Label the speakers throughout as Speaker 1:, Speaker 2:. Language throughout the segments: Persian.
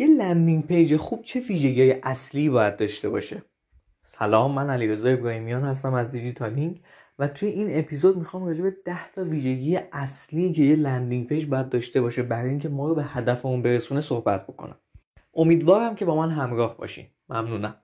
Speaker 1: یه landing page خوب چه ویژگی اصلی باید داشته باشه؟ سلام من علیرضا ابراهیمیان هستم از دیجیتالینگ و توی این اپیزود می‌خوام راجع به 10 تا ویژگی اصلی که یه landing page باید داشته باشه برای اینکه ما رو به هدفمون برسونه صحبت بکنم. امیدوارم که با من همراه باشین. ممنونم.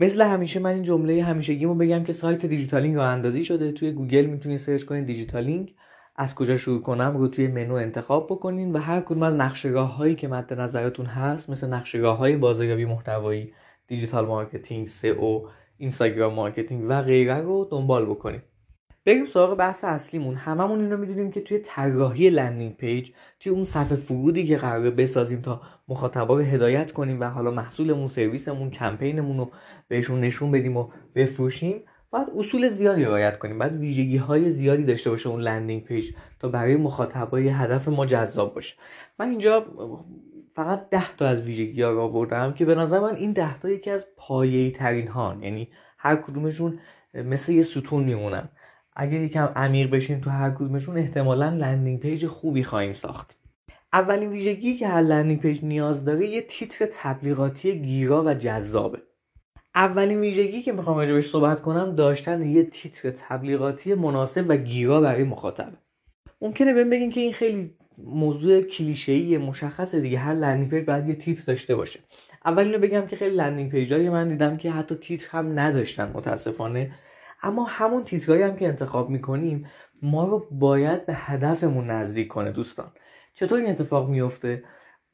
Speaker 1: مثل همیشه من این جمله همیشگیمو بگم که سایت دیجیتالینگ راه اندازی شده. توی گوگل می‌تونید سرچ کنید دیجیتالینگ. از کجا شروع کنم رو توی منو انتخاب بکنین و هر کدوم از نقشه راه هایی که مد نظرتون هست مثل نقشه راه های بازاریابی محتوایی digital marketing SEO Instagram marketing و غیره رو دنبال بکنیم بریم سراغ بحث اصلیمون. هممون اینو می‌دونیم که توی طراحی landing page توی اون صفحه فرودی که قراره بسازیم تا مخاطبا رو هدایت کنیم و حالا محصولمون سرویسمون کمپینمون رو بهشون نشون بدیم و بفروشیم باید اصول زیادی رعایت کنیم باید ویژگی های زیادی داشته باشه اون landing page تا برای مخاطبای هدف ما جذاب باشه. من اینجا فقط ده تا از ویژگی ها رو آوردم که به نظر من این ده تا یکی از پایه‌ای ترین ها یعنی هر کدومشون مثل یه ستون میمونن. اگه یکم عمیق بشیم تو هر کدومشون احتمالا landing page خوبی خواهیم ساخت. اولین ویژگی که هر landing page نیاز داره یه تیتر تبلیغاتی گیرا و جذابه. اولین ویژگی که می‌خوام راجبش صحبت کنم داشتن یه تیتر تبلیغاتی مناسب و گیرا برای مخاطب ممکنه بهم بگین که این خیلی موضوع کلیشه‌ای مشخصه دیگه. هر landing page باید یه تیتر داشته باشه. اول اینو بگم که خیلی landing page ایی من دیدم که حتی تیتر هم نداشتن متاسفانه. اما همون تیترهایی هم که انتخاب می‌کنیم ما رو باید به هدفمون نزدیک کنه دوستان. چطور این اتفاق میفته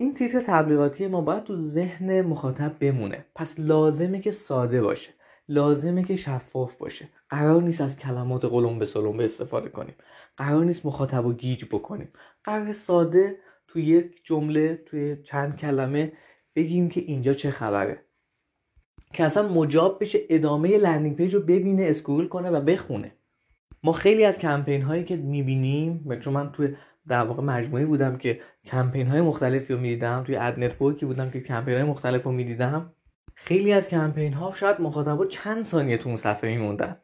Speaker 1: این تیتر تبلیغاتی ما باید تو ذهن مخاطب بمونه. پس لازمه که ساده باشه. لازمه که شفاف باشه. قرار نیست از کلمات قلمبه سلمبه استفاده کنیم. قرار نیست مخاطب رو گیج بکنیم. قراره ساده تو یک جمله توی چند کلمه بگیم که اینجا چه خبره. که اصلا مجاب بشه ادامه landing page رو ببینه scroll کنه و بخونه. ما خیلی از کمپین هایی که می‌بینیم چون من توی در واقع مجموعه‌ای بودم که کمپین های مختلفی رو می‌دیدم. توی ad network ی بودم که کمپین های مختلف رو می‌دیدم. خیلی از کمپین ها شاید مخاطبا چند ثانیه تو اون صفحه میموندن.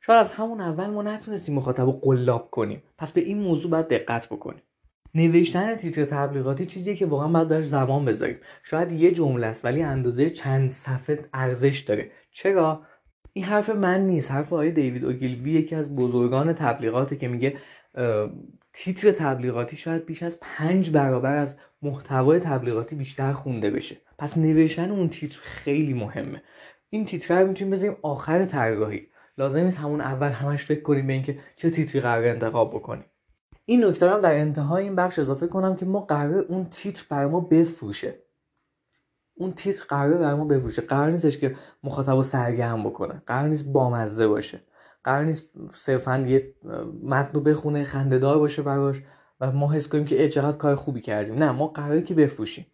Speaker 1: شاید از همون اول ما نتونستیم مخاطب رو قلاب کنیم. پس به این موضوع باید دقت بکنیم. نوشتن تیتر تبلیغاتی چیزیه که واقعا باید براش زمان بذاریم. شاید یه جمله است ولی اندازه چند صفحه ارزش داره. چرا؟ این حرف من نیست. حرف آقای دیوید اوگیلوی یکی از بزرگان تبلیغاته که میگه تیتر تبلیغاتی شاید بیش از پنج برابر از محتوای تبلیغاتی بیشتر خونده بشه. پس نوشتن اون تیتر خیلی مهمه. این تیتر رو می‌تونیم بذاریم آخر طراحی. لازم نیست همون اول همش فکر کنیم به اینکه چه تیتری قرار انتخاب بکنیم. این نکته هم در انتهای این بخش اضافه کنم که ما قرار اون تیتر برای ما بفروشه. اون تیتر قرار برای ما بفروشه. قرار نیستش که مخاطب سرگرم بکنه. قرار نیست بامزه باشه. قرار نیست صرفا یه متن رو بخونه خندهدار باشه براش و ما حس کنیم که چقدر کار خوبی کردیم. نه ما قراره که بفروشیم.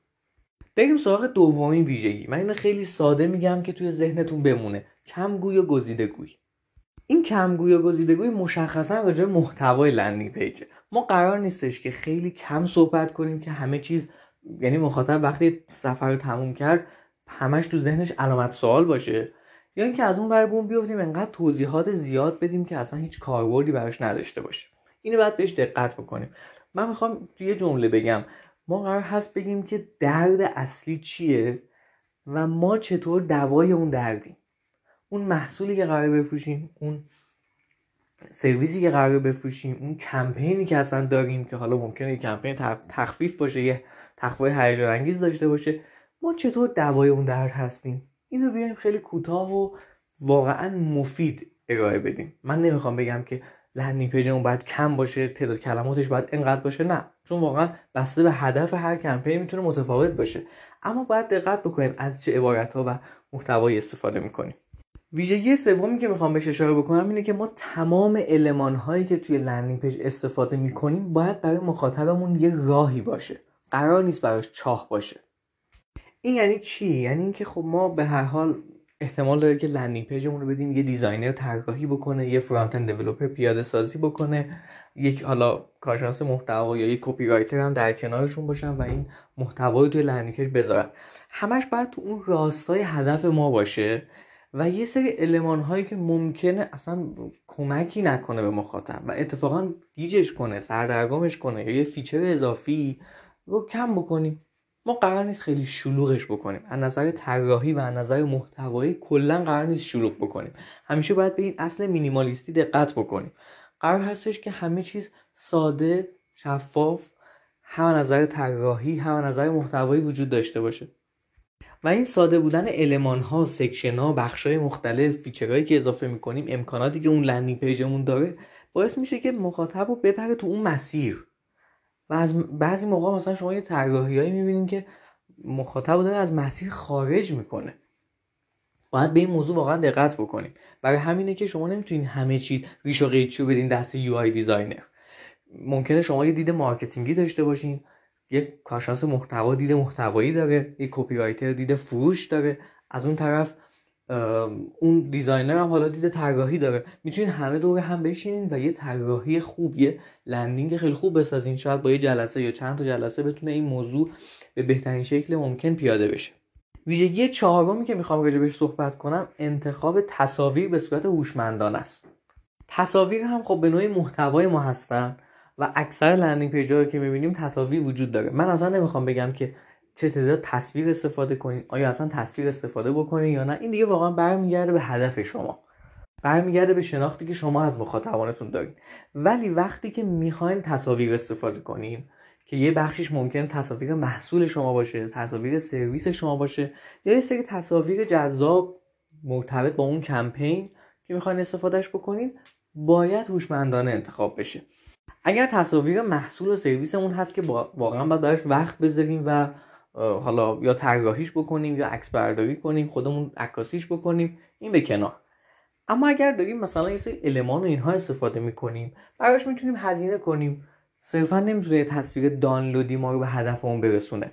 Speaker 1: بریم سراغ دومین ویژگی. من اینو خیلی ساده میگم که توی ذهنتون بمونه. کمگوی و گزیده گوی این کمگوی و گزیده گوی مشخصا راجع به محتوای لندینگ پیجه. ما قرار نیستش که خیلی کم صحبت کنیم که همه چیز یعنی مخاطب وقتی سفر رو تموم کرد همش تو ذهنش علامت سوال باشه. یا اینکه از اون ور بون بیفتیم انقدر توضیحات زیاد بدیم که اصلا هیچ کاربردی براش نداشته باشه اینو باید بهش دقت بکنیم. من می‌خوام توی یه جمله بگم. ما قرار هست بگیم که درد اصلی چیه و ما چطور دوای اون دردیم. اون محصولی که قرار بفروشیم اون سرویسی که قرار بفروشیم اون کمپینی که اصلا داریم که حالا ممکنه یه کمپین تخفیف باشه یه تخفیف هیجان انگیز داشته باشه ما چطور دوای اون درد هستیم؟ اینو بیایم خیلی کوتاه و واقعا مفید ارائه بدیم. من نمی‌خوام بگم که landing page مون باید کم باشه تعداد کلماتش باید انقدر باشه نه. چون واقعا بسته به هدف هر کمپین می‌تونه متفاوت باشه. اما باید دقت بکنیم از چه عبارت ها و محتوایی استفاده می‌کنیم. ویژگی سومی که می‌خوام بهش اشاره بکنم اینه که ما تمام المان هایی که توی landing page استفاده می‌کنیم باید برای مخاطبمون یه راهی باشه. قرار نیست براش چاه باشه. این یعنی چی؟ یعنی اینکه خب ما به هر حال احتمال داره که landing page مون رو بدیم یه designer طراحی بکنه یه front-end developer پیاده سازی بکنه یک حالا کارشناس محتوا یا یک copywriter هم در کنارشون باشن و این محتوا رو توی landing page بذارن. همش باید تو اون راستای هدف ما باشه و یه سری المان هایی که ممکنه اصلا کمکی نکنه به مخاطب و اتفاقا گیجش کنه سردرگمش کنه یا یه feature اضافی رو کم بکنیم. ما قرار نیست خیلی شلوغش بکنیم. از نظر طراحی و از نظر محتوایی کلا قرار نیست شلوغ بکنیم. همیشه باید به این اصل مینیمالیستی دقت بکنیم. قرار هستش که همه چیز ساده شفاف هم نظر طراحی هم نظر محتوایی وجود داشته باشه. و این ساده بودن المان ها section ها بخش های مختلف feature هایی که اضافه می‌کنیم امکاناتی که اون landing page مون داره باعث میشه که مخاطب رو ببره تو اون مسیر. و از بعضی موقع مثلا شما یه طراحیایی می‌بینید که مخاطب داره از مسیر خارج می‌کنه. باید به این موضوع واقعا دقت بکنیم برای همینه که شما نمی‌تونین همه چیز ریش و قیچی بدین دست UI designer ممکنه شما یه دید marketing ی داشته باشین یک کارشناس محتوا دید محتوایی داره یک copywriter دید فروش داره. از اون طرف اون designer هم حالا دید طراحی داره. می‌تونین همه دور هم بشینین و یه طراحی خوب یه landing خیلی خوب بسازین. شاید با یه جلسه یا چند تا جلسه بتونه این موضوع به بهترین شکل ممکن پیاده بشه. ویژگی چهارمی که می‌خوام راجع بهش صحبت کنم انتخاب تصاویر به صورت هوشمندانه است. تصاویر هم خب به نوعی محتوای ما هستن و اکثر landing page ا که می‌بینیم تصاویر وجود داره. من اصلا نمی‌خوام بگم که چه تعداد تصویر استفاده کنین؟ آیا اصلا تصویر استفاده بکنین یا نه؟ این دیگه واقعا برمیگرده به هدف شما. برمیگرده به شناختی که شما از مخاطبانتون دارین. ولی وقتی که می‌خواین تصاویر استفاده کنین که یه بخشش ممکن تصاویر محصول شما باشه تصاویر سرویس شما باشه یا یه سری تصاویر جذاب مرتبط با اون کمپین که می‌خواین استفادهش بکنین باید هوشمندانه انتخاب بشه. اگر تصاویر محصول و سرویسمون هست که واقعا باید براش وقت بذاریم و حالا یا طراحیش بکنیم یا عکس برداری کنیم خودمون عکاسیش بکنیم این به کنار. اما اگر داریم مثلا یه سری المان و اینها استفاده می‌کنیم براش می‌تونیم هزینه کنیم. صرفا نمی‌تونه تصویر دانلودی ما رو به هدفمون برسونه.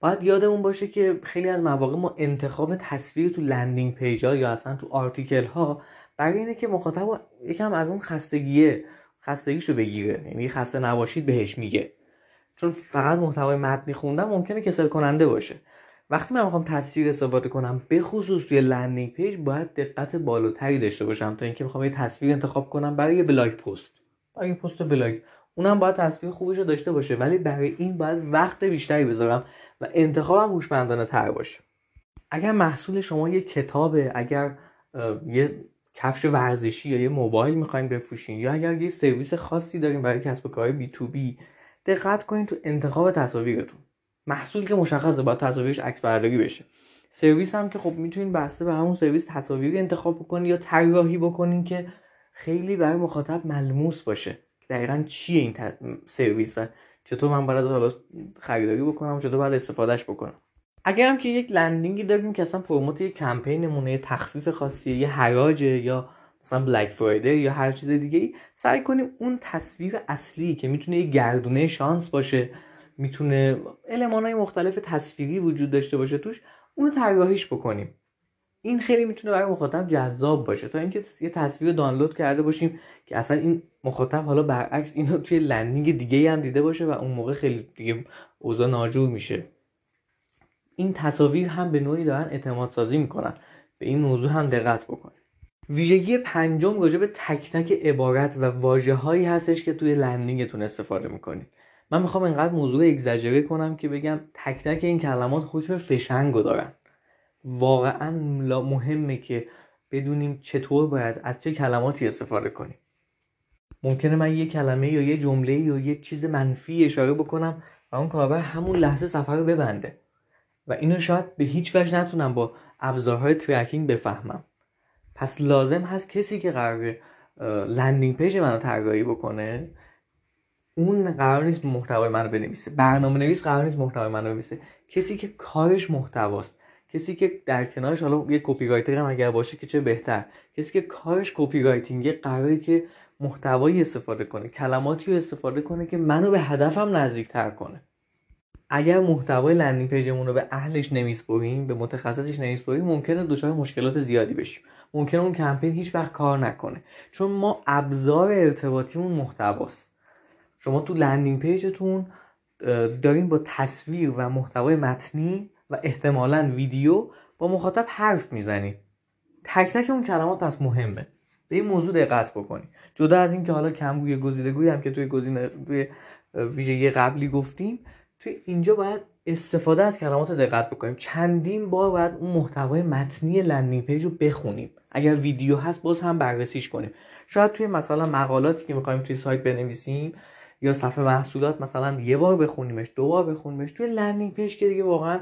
Speaker 1: باید یادمون باشه که خیلی از مواقع ما انتخاب تصویر تو landing page یا اصلا تو article ها برای اینه که مخاطب یکم از اون خستگیه خستگیشو بگیره. یعنی خسته نباشید بهش میگه. چون فقط محتوای متنی خوندن ممکنه کسل کننده باشه. وقتی من می‌خوام تصویر استفاده کنم به خصوص توی landing page باید دقت بالاتری داشته باشم تا اینکه می‌خوام یه تصویر انتخاب کنم برای یه blog post. برای پست بلاگ. اونم باید تصویر خوبش رو داشته باشه ولی برای این باید وقت بیشتری بذارم و انتخابم هوشمندانه تر باشه. اگر محصول شما یه کتابه اگر یه کفش ورزشی یا یه موبایل می‌خواین بفروشین یا اگر یه سرویس خاصی دارین برای کسب و کار B to B دقت کنین تو انتخاب تصاویرتون محصول که مشخصه باید تصاویرش عکس برداری بشه. سرویس هم که خب می‌تونین بسته به همون سرویس تصاویر انتخاب بکنین یا طراحی بکنین که خیلی برای مخاطب ملموس باشه. دقیقا چیه این سرویس و چطور من باید حالا خریداری بکنم چطور باید استفادهش بکنم؟ اگر هم که یک landing ی داریم که اصلا promote یک کمپینمونه تخفیف خاصیه یه حراجه یا مثلا Black Friday ی یا هر چیز دیگه ای سعی کنیم اون تصویر اصلی که می‌تونه یه گردونه شانس باشه می‌تونه های مختلف تصویری وجود داشته باشه توش اونو طراحیش بکنیم. این خیلی می‌تونه برای مخاطب جذاب باشه. تا اینکه یه تصویر دانلود کرده باشیم که اصلا این مخاطب حالا برعکس اینو توی landing دیگه هم دیده باشه و اون موقع خیلی دیگه اوضاع ناجور میشه. این تصاویر هم به نوعی دارن اعتماد سازی می‌کنن. به این موضوع هم دقت بکنید. ویژگی پنجم راجع به تک تک عبارت و واژه هایی هستش که توی landing تون استفاده می‌کنید. من می‌خوام اینقدر موضوع اگزاجره کنم که بگم تک تک این کلمات حکم فشنگو دارن. واقعا مهمه که بدونیم چطور باید از چه کلماتی استفاده کنیم. ممکنه من یه کلمه یا یه جمله یا یه چیز منفی اشاره بکنم و اون کاربر همون لحظه سفر رو ببنده. و اینو شاید به هیچ وجه نتونم با ابزارهای ترکینگ بفهمم. پس لازم هست کسی که قرار landing page منو طراحی بکنه اون قرار نیست محتوای منو بنویسه. برنامه نویس قرار نیست محتوای منو بنویسه. کسی که کارش محتواست. کسی که در کنارش حالا یه copywriter هم اگر باشه که چه بهتر. کسی که کارش copywriting قراره که محتوایی استفاده کنه کلماتی رو استفاده کنه که منو به هدفم نزدیکتر کنه. اگر محتوای landing page مون رو به اهلش نمیسپریم به متخصصش نمیسپریم ممکنه دچار مشکلات زیادی بشیم. ممکنه اون کمپین هیچ وقت کار نکنه. چون ما ابزار ارتباطیمون محتواست. شما تو landing page تون دارین با تصویر و محتوای متنی و احتمالا ویدیو با مخاطب حرف می‌زنید تک تک اون کلمات پس مهمه. به این موضوع دقت بکنید جدا از اینکه حالا کمگوی گزیدگویی هم که توی گزینه توی ویژگی قبلی گفتیم توی اینجا باید استفاده از کلمات دقت بکنیم. چندین بار باید اون محتوای متنی landing page رو بخونیم. اگر ویدیو هست باز هم بررسیش کنیم. شاید توی مثلا مقالاتی که می‌خوایم توی سایت بنویسیم یا صفحه محصولات مثلا یه بار بخونیمش دو بار بخونیمش توی landing page که دیگه واقعا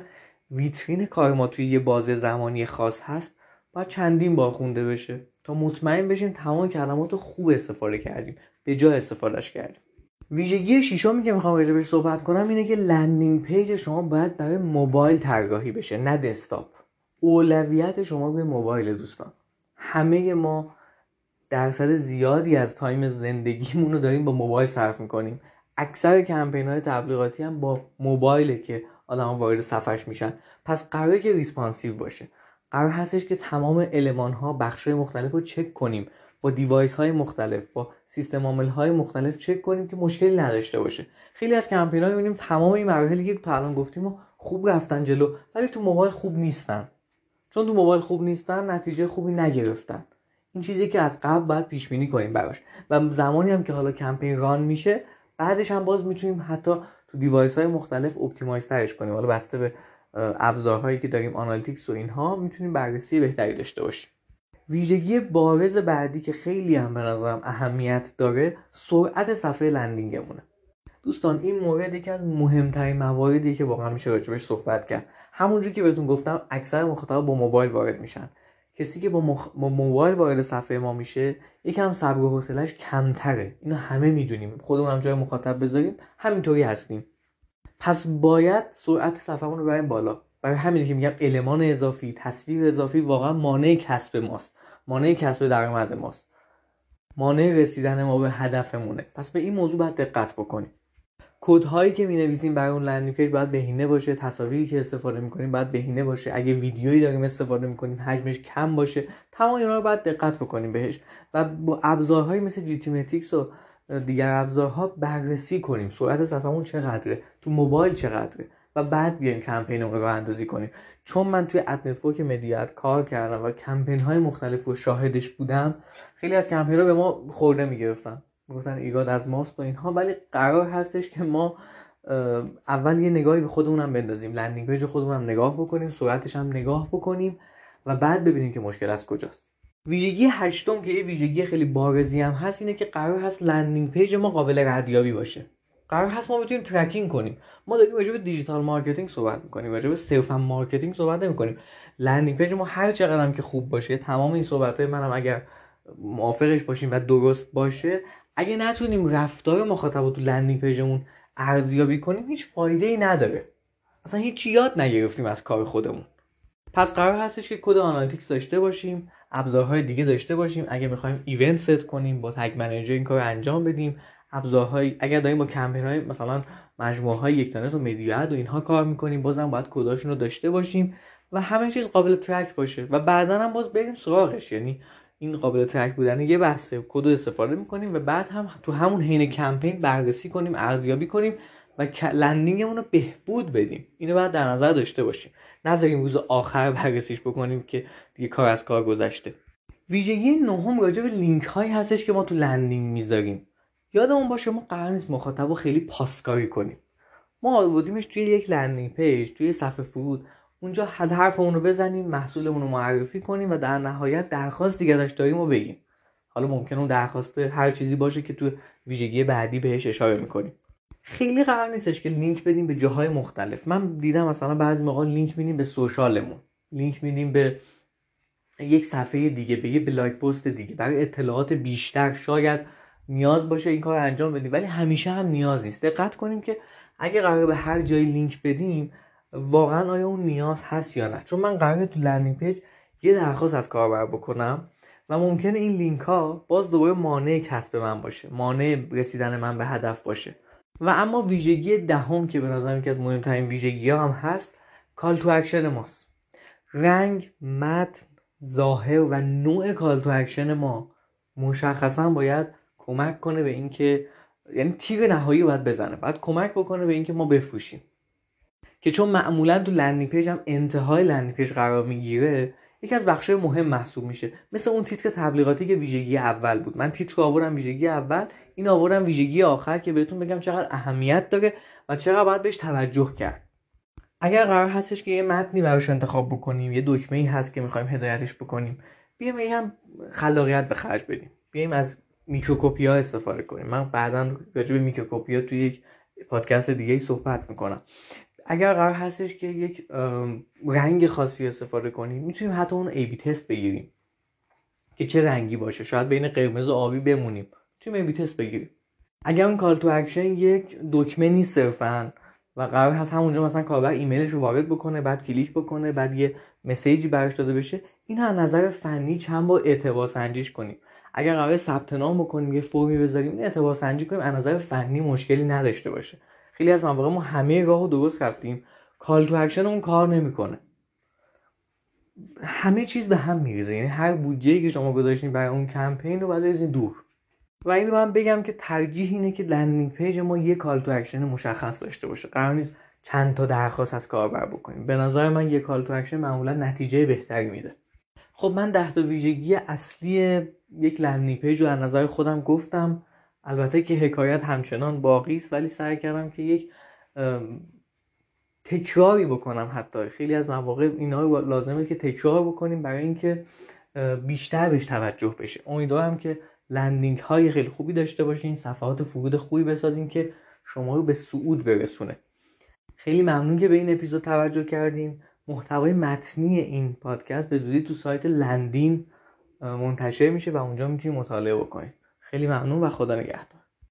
Speaker 1: ویترین کار ما توی یه بازه زمانی خاص هست باید چندین بار خونده بشه. تا مطمئن بشیم تمام کلمات رو خوب استفاده کردیم. به جای استفادهش کردیم. ویژگی شیشمی که می‌خوام راجبش صحبت کنم اینه که landing page شما باید برای موبایل طراحی بشه نه دسکتاپ. اولویت شما به موبایل دوستان. همه ما درصد زیادی از time زندگیمون رو داریم با موبایل صرف می‌کنیم. اکثر کمپین های تبلیغاتی هم با موبایله که آدم وارد صفحش میشن. پس قراره که responsive باشه. قرار هستش که تمام المان ها بخش مختلف رو چک کنیم. با device های مختلف با سیستم عامل های مختلف چک کنیم که مشکلی نداشته باشه. خیلی از کمپین ها می‌بینیم تمام این مراحلی که تا الان گفتیم و خوب رفتن جلو ولی تو موبایل خوب نیستن. چون تو موبایل خوب نیستن نتیجه خوبی نگرفتن. این چیزی که از قبل باید پیش بینی کنیم براش. و زمانی هم که حالا کمپین run میشه بعدش هم باز می‌تونیم حتی تو device های مختلف optimize ترش کنیم. حالا بسته به ابزارهایی که داریم analytics و اینها می‌تونیم بررسی بهتری داشته باشیم. ویژگی بارز بعدی که خیلی هم به نظرم اهمیت داره سرعت صفحه landing مونه. دوستان این مورد یکی از مهمترین مواردی که واقعا میشه راجبش صحبت کرد. همونجور که بهتون گفتم اکثر مخاطبا با موبایل وارد میشن. کسی که با, مخ... با موبایل وارد صفحه ما میشه یکم صبر و حوصلش کمتره. اینو همه می‌دونیم. خودمون هم جای مخاطب بذاریم. همینطوری هستیم. پس باید سرعت صفحمون رو بریم بالا. برای همینه که میگم المان اضافی تصویر اضافی واقعا مانع کسب ماست. مانع کسب درآمد ماست. مانع رسیدن ما به هدفمونه. پس به این موضوع باید دقت بکنیم. کد هایی که می نویسیم برای اون landing page باید بهینه باشه تصاویری که استفاده می‌کنیم باید بهینه باشه. اگه ویدیویی داریم استفاده می‌کنیم حجمش کم باشه. تمام اینا رو باید دقت بکنیم بهش و با ابزارهایی مثل GT و دیگر ابزارها بررسی کنیم. سرعت صفحمون چقدره؟ تو موبایل چقدره؟ و بعد بیایم کمپین رو راه اندازی کنیم. چون من توی ad network مدیاد کار کردم و کمپین های مختلف رو شاهدش بودم خیلی از کمپین ها به ما خرده می‌گرفتن. می‌گفتن ایراد از ماست و اینها ولی قرار هستش که ما اول یه نگاهی به خودمونم بندازیم. landing page خودمونم نگاه بکنیم سرعتش هم نگاه بکنیم و بعد ببینیم که مشکل از کجاست. ویژگی هشتم که یه ویژگی خیلی بارزی هم هست اینه که قرار هست landing page ما قابل ردیابی باشه. قرار هست ما بتونیم tracking کنیم. ما داریم راجع به digital marketing صحبت می‌کنیم راجع به صرفا marketing صحبت نمی‌کنیم. landing page ما هر چقدر هم که خوب باشه تمام این صحبت های منم اگر موافقش باشیم و درست باشه اگه نتونیم رفتار مخاطب تو landing page مون ارزیابی کنیم هیچ فایده ای نداره. اصلا هیچ یاد نگرفتیم از کار خودمون. پس قرار هستش که کد analytics داشته باشیم ابزارهای دیگه داشته باشیم. اگه می‌خوایم event set کنیم با Tag Manager این کار انجام بدیم. ابزارهای اگر داریم با کمپین های مثلا مجموعه های یکتانت و مدیا و اینها کار می‌کنیم بازم باید کداشون رو داشته باشیم و همه چیز قابل track باشه و بعدا هم باز بریم سراغش. یعنی این قابل track بودن یه بحثه. کد استفاده می‌کنیم و بعد هم تو همون حین کمپین بررسی کنیم ارزیابی کنیم و landing مون رو بهبود بدیم. اینو باید در نظر داشته باشیم. نذاریم روز آخر بررسیش بکنیم که دیگه کار از کار گذشته. ویژگی نهم راجع به لینک هایی هستش که ما تو landing می‌ذاریم. یادمون باشه ما قرار نیست مخاطب رو خیلی پاسکاری کنیم. ما آوردیمش توی یک landing page توی صفحه فرود. اونجا حد حرفمون رو بزنیم محصولمون رو معرفی کنیم و در نهایت درخواستی که داشت داریم رو بگیم. حالا ممکنه اون درخواست هر چیزی باشه که تو ویژگی بعدی بهش اشاره می‌کنیم. خیلی قرار نیستش که لینک بدیم به جاهای مختلف. من دیدم مثلا بعضی موقع لینک میدیم به social مون. لینک میدیم به یک صفحه دیگه به یه blog post دیگه. برای اطلاعات بیشتر شاید نیاز باشه این کار انجام بدیم. ولی همیشه هم نیاز نیست. دقت کنیم که اگه قرار به هر جایی لینک بدیم واقعا آیا اون نیاز هست یا نه؟ چون من قراره تو landing page یه درخواست از کاربر بکنم و ممکنه این لینک ها باز دوباره مانع کسب من باشه مانع رسیدن من به هدف باشه. و اما ویژگی دهم که به نظرم که از مهمترین ویژگی ها هم هست call to action ماست. رنگ متن ظاهر و نوع call to action ما مشخصا باید کمک کنه به اینکه یعنی تیر نهایی باید بزنه. باید کمک بکنه به اینکه ما بفروشیم. که چون معمولا تو landing page هم انتهای landing page قرار می‌گیره یکی از بخشای مهم محسوب میشه. مثل اون تیتر تبلیغاتی که ویژگی اول بود. من تیتر آوردم ویژگی اول این آوردم ویژگی آخر که بهتون بگم چقدر اهمیت داره و چقدر باید بهش توجه کرد. اگر قرار هستش که یه متنی براش انتخاب بکنیم یه دکمه ای هست که می‌خوایم هدایتش بکنیم بیایم هم خلاقیت به خرج بدیم. بیایم از میکروکوپیا استفاده کنیم. من بعدا راجع به میکروکوپیا توی یک پادکست دیگه ای صحبت می‌کنم. اگر قرار هستش که یک رنگ خاصی استفاده کنیم می‌تونیم حتی اون ای بی تست بگیریم که چه رنگی باشه. شاید بین قرمز و آبی بمونیم. می‌تونیم ای بی تست بگیریم. اگر اون call to action یک دکمه نیست صرفا و قرار هست همونجا مثلا کاربر ایمیلش رو وارد بکنه بعد کلیک بکنه بعد یه message ی براش داده بشه این از نظر فنی چند بار اعتبار سنجیش کنیم. اگر قرار ثبت نام بکنیم یه فرمی بذاریم این اعتبار سنجی کنیم از نظر فنی مشکلی نداشته باشه. خیلی از مواقع ما همه راه درست رفتیم. call to action اون کار نمی‌کنه. همه چیز به هم میریزه. یعنی هر بودجه که شما گذاشتین برای اون کمپین رو باید دور. و این رو هم بگم که ترجیح اینه که landing page ما یه call to action مشخص داشته باشه. قرار نیست چند تا درخواست از کاربر بکنیم. به نظر من یه call to action معمولا نتیجه بهتری میده. خب من ده تا ویژگی اصلی یک landing page رو از نظر خودم گفتم. البته که حکایت همچنان باقی است ولی سعی کردم که یک تکراری بکنم حتی. خیلی از مواقع اینا رو لازمه که تکرار بکنیم برای اینکه بیشتر بهش توجه بشه. امیدوارم که لندینگ های خیلی خوبی داشته باشین صفحات فرود خوبی بسازین که شما رو به صعود برسونه. خیلی ممنون که به این اپیزود توجه کردین. محتوای متنی این پادکست به زودی تو سایت لندین منتشر میشه و اونجا می‌تونید مطالعه بکنید خیلی ممنون و خدا نگهدار.